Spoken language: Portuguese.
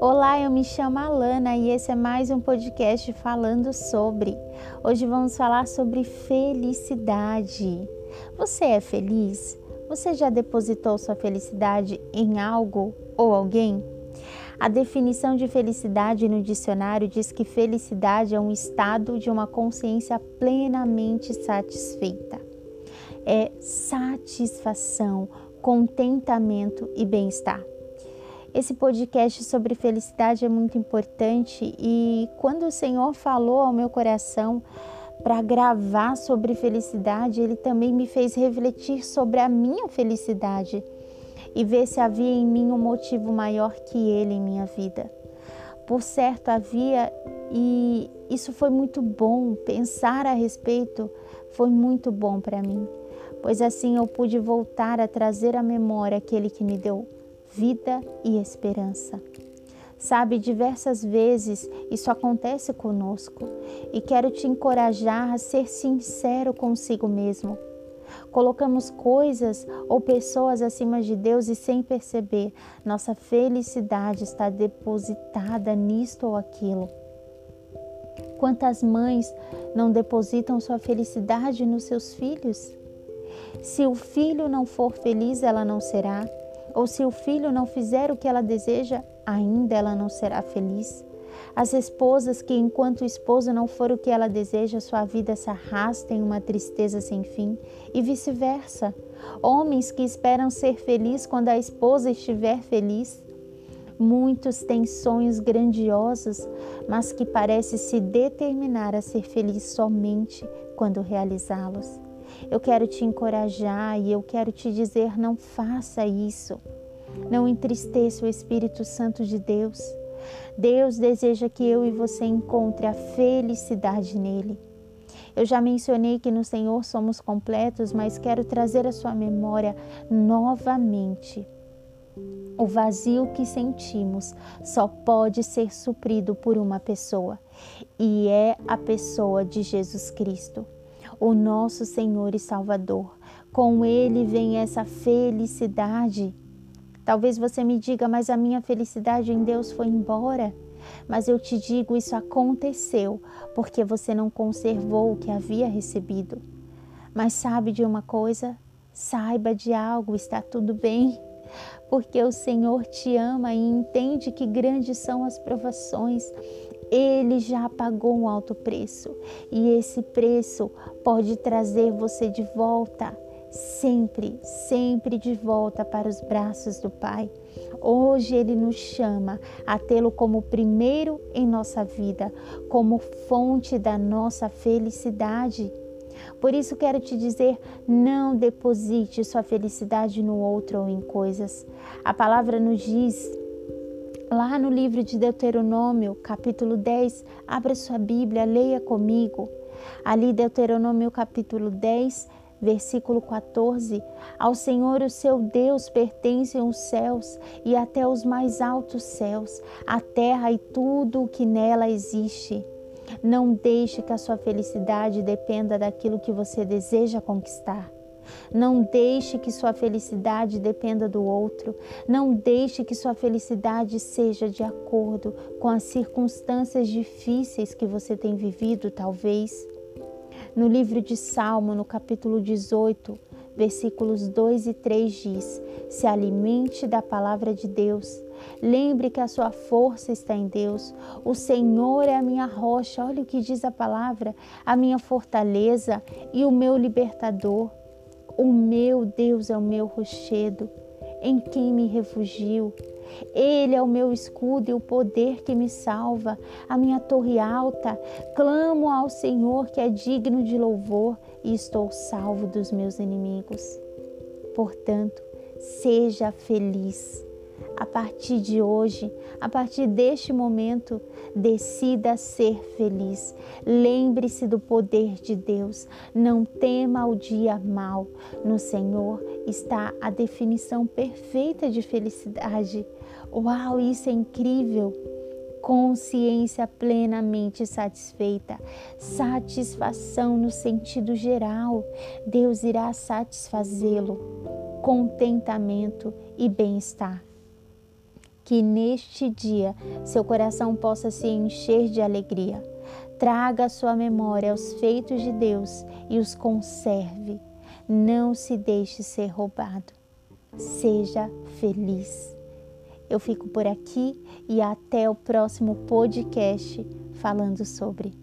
Olá, eu me chamo Alana e esse é mais um podcast falando sobre. Hoje vamos falar sobre felicidade. Você é feliz? Você já depositou sua felicidade em algo ou alguém? A definição de felicidade no dicionário diz que felicidade é um estado de uma consciência plenamente satisfeita. É satisfação, contentamento e bem-estar. Esse podcast sobre felicidade é muito importante e quando o Senhor falou ao meu coração para gravar sobre felicidade, ele também me fez refletir sobre a minha felicidade e ver se havia em mim um motivo maior que ele em minha vida. Por certo, havia e isso foi muito bom, pensar a respeito foi muito bom para mim, pois assim eu pude voltar a trazer à memória aquele que me deu vida e esperança. Sabe, diversas vezes isso acontece conosco e quero te encorajar a ser sincero consigo mesmo. Colocamos coisas ou pessoas acima de Deus e sem perceber, nossa felicidade está depositada nisto ou aquilo. Quantas mães não depositam sua felicidade nos seus filhos? Se o filho não for feliz, ela não será. Ou se o filho não fizer o que ela deseja, ainda ela não será feliz. As esposas que, enquanto o esposo não for o que ela deseja, sua vida se arrasta em uma tristeza sem fim, e vice-versa. Homens que esperam ser felizes quando a esposa estiver feliz. Muitos têm sonhos grandiosos, mas que parecem se determinar a ser feliz somente quando realizá-los. Eu quero te encorajar e eu quero te dizer: não faça isso. Não entristeça o Espírito Santo de Deus. Deus deseja que eu e você encontre a felicidade nele. Eu já mencionei que no Senhor somos completos, mas quero trazer à sua memória novamente. O vazio que sentimos só pode ser suprido por uma pessoa, e é a pessoa de Jesus Cristo o nosso Senhor e Salvador. Com Ele vem essa felicidade. Talvez você me diga, mas a minha felicidade em Deus foi embora. Mas eu te digo, isso aconteceu porque você não conservou o que havia recebido. Mas sabe de uma coisa? Saiba de algo, está tudo bem porque o Senhor te ama e entende que grandes são as provações. Ele já pagou um alto preço e esse preço pode trazer você de volta, sempre, sempre de volta para os braços do Pai. Hoje Ele nos chama a tê-lo como primeiro em nossa vida, como fonte da nossa felicidade. Por isso quero te dizer: não deposite sua felicidade no outro ou em coisas. A palavra nos diz lá no livro de Deuteronômio, capítulo 10, abra sua Bíblia, leia comigo. Ali, Deuteronômio, capítulo 10, versículo 14: Ao Senhor, o seu Deus, pertencem os céus e até os mais altos céus, a terra e tudo o que nela existe. Não deixe que a sua felicidade dependa daquilo que você deseja conquistar. Não deixe que sua felicidade dependa do outro. Não deixe que sua felicidade seja de acordo com as circunstâncias difíceis que você tem vivido, talvez. No livro de Salmo, no capítulo 18, versículos 2 e 3 diz: Se alimente da palavra de Deus. Lembre que a sua força está em Deus. O Senhor é a minha rocha. Olha o que diz a palavra: a minha fortaleza e o meu libertador. O meu Deus é o meu rochedo, em quem me refugio. Ele é o meu escudo e o poder que me salva, a minha torre alta. Clamo ao Senhor que é digno de louvor e estou salvo dos meus inimigos. Portanto, seja feliz a partir de hoje, a partir deste momento, decida ser feliz. Lembre-se do poder de Deus. Não tema o dia mal. No Senhor está a definição perfeita de felicidade. Uau, isso é incrível! consciência plenamente satisfeita, satisfação no sentido geral. Deus irá satisfazê-lo, contentamento e bem-estar. Que neste dia seu coração possa se encher de alegria. Traga à sua memória os feitos de Deus e os conserve. Não se deixe ser roubado. Seja feliz. Eu fico por aqui e até o próximo podcast falando sobre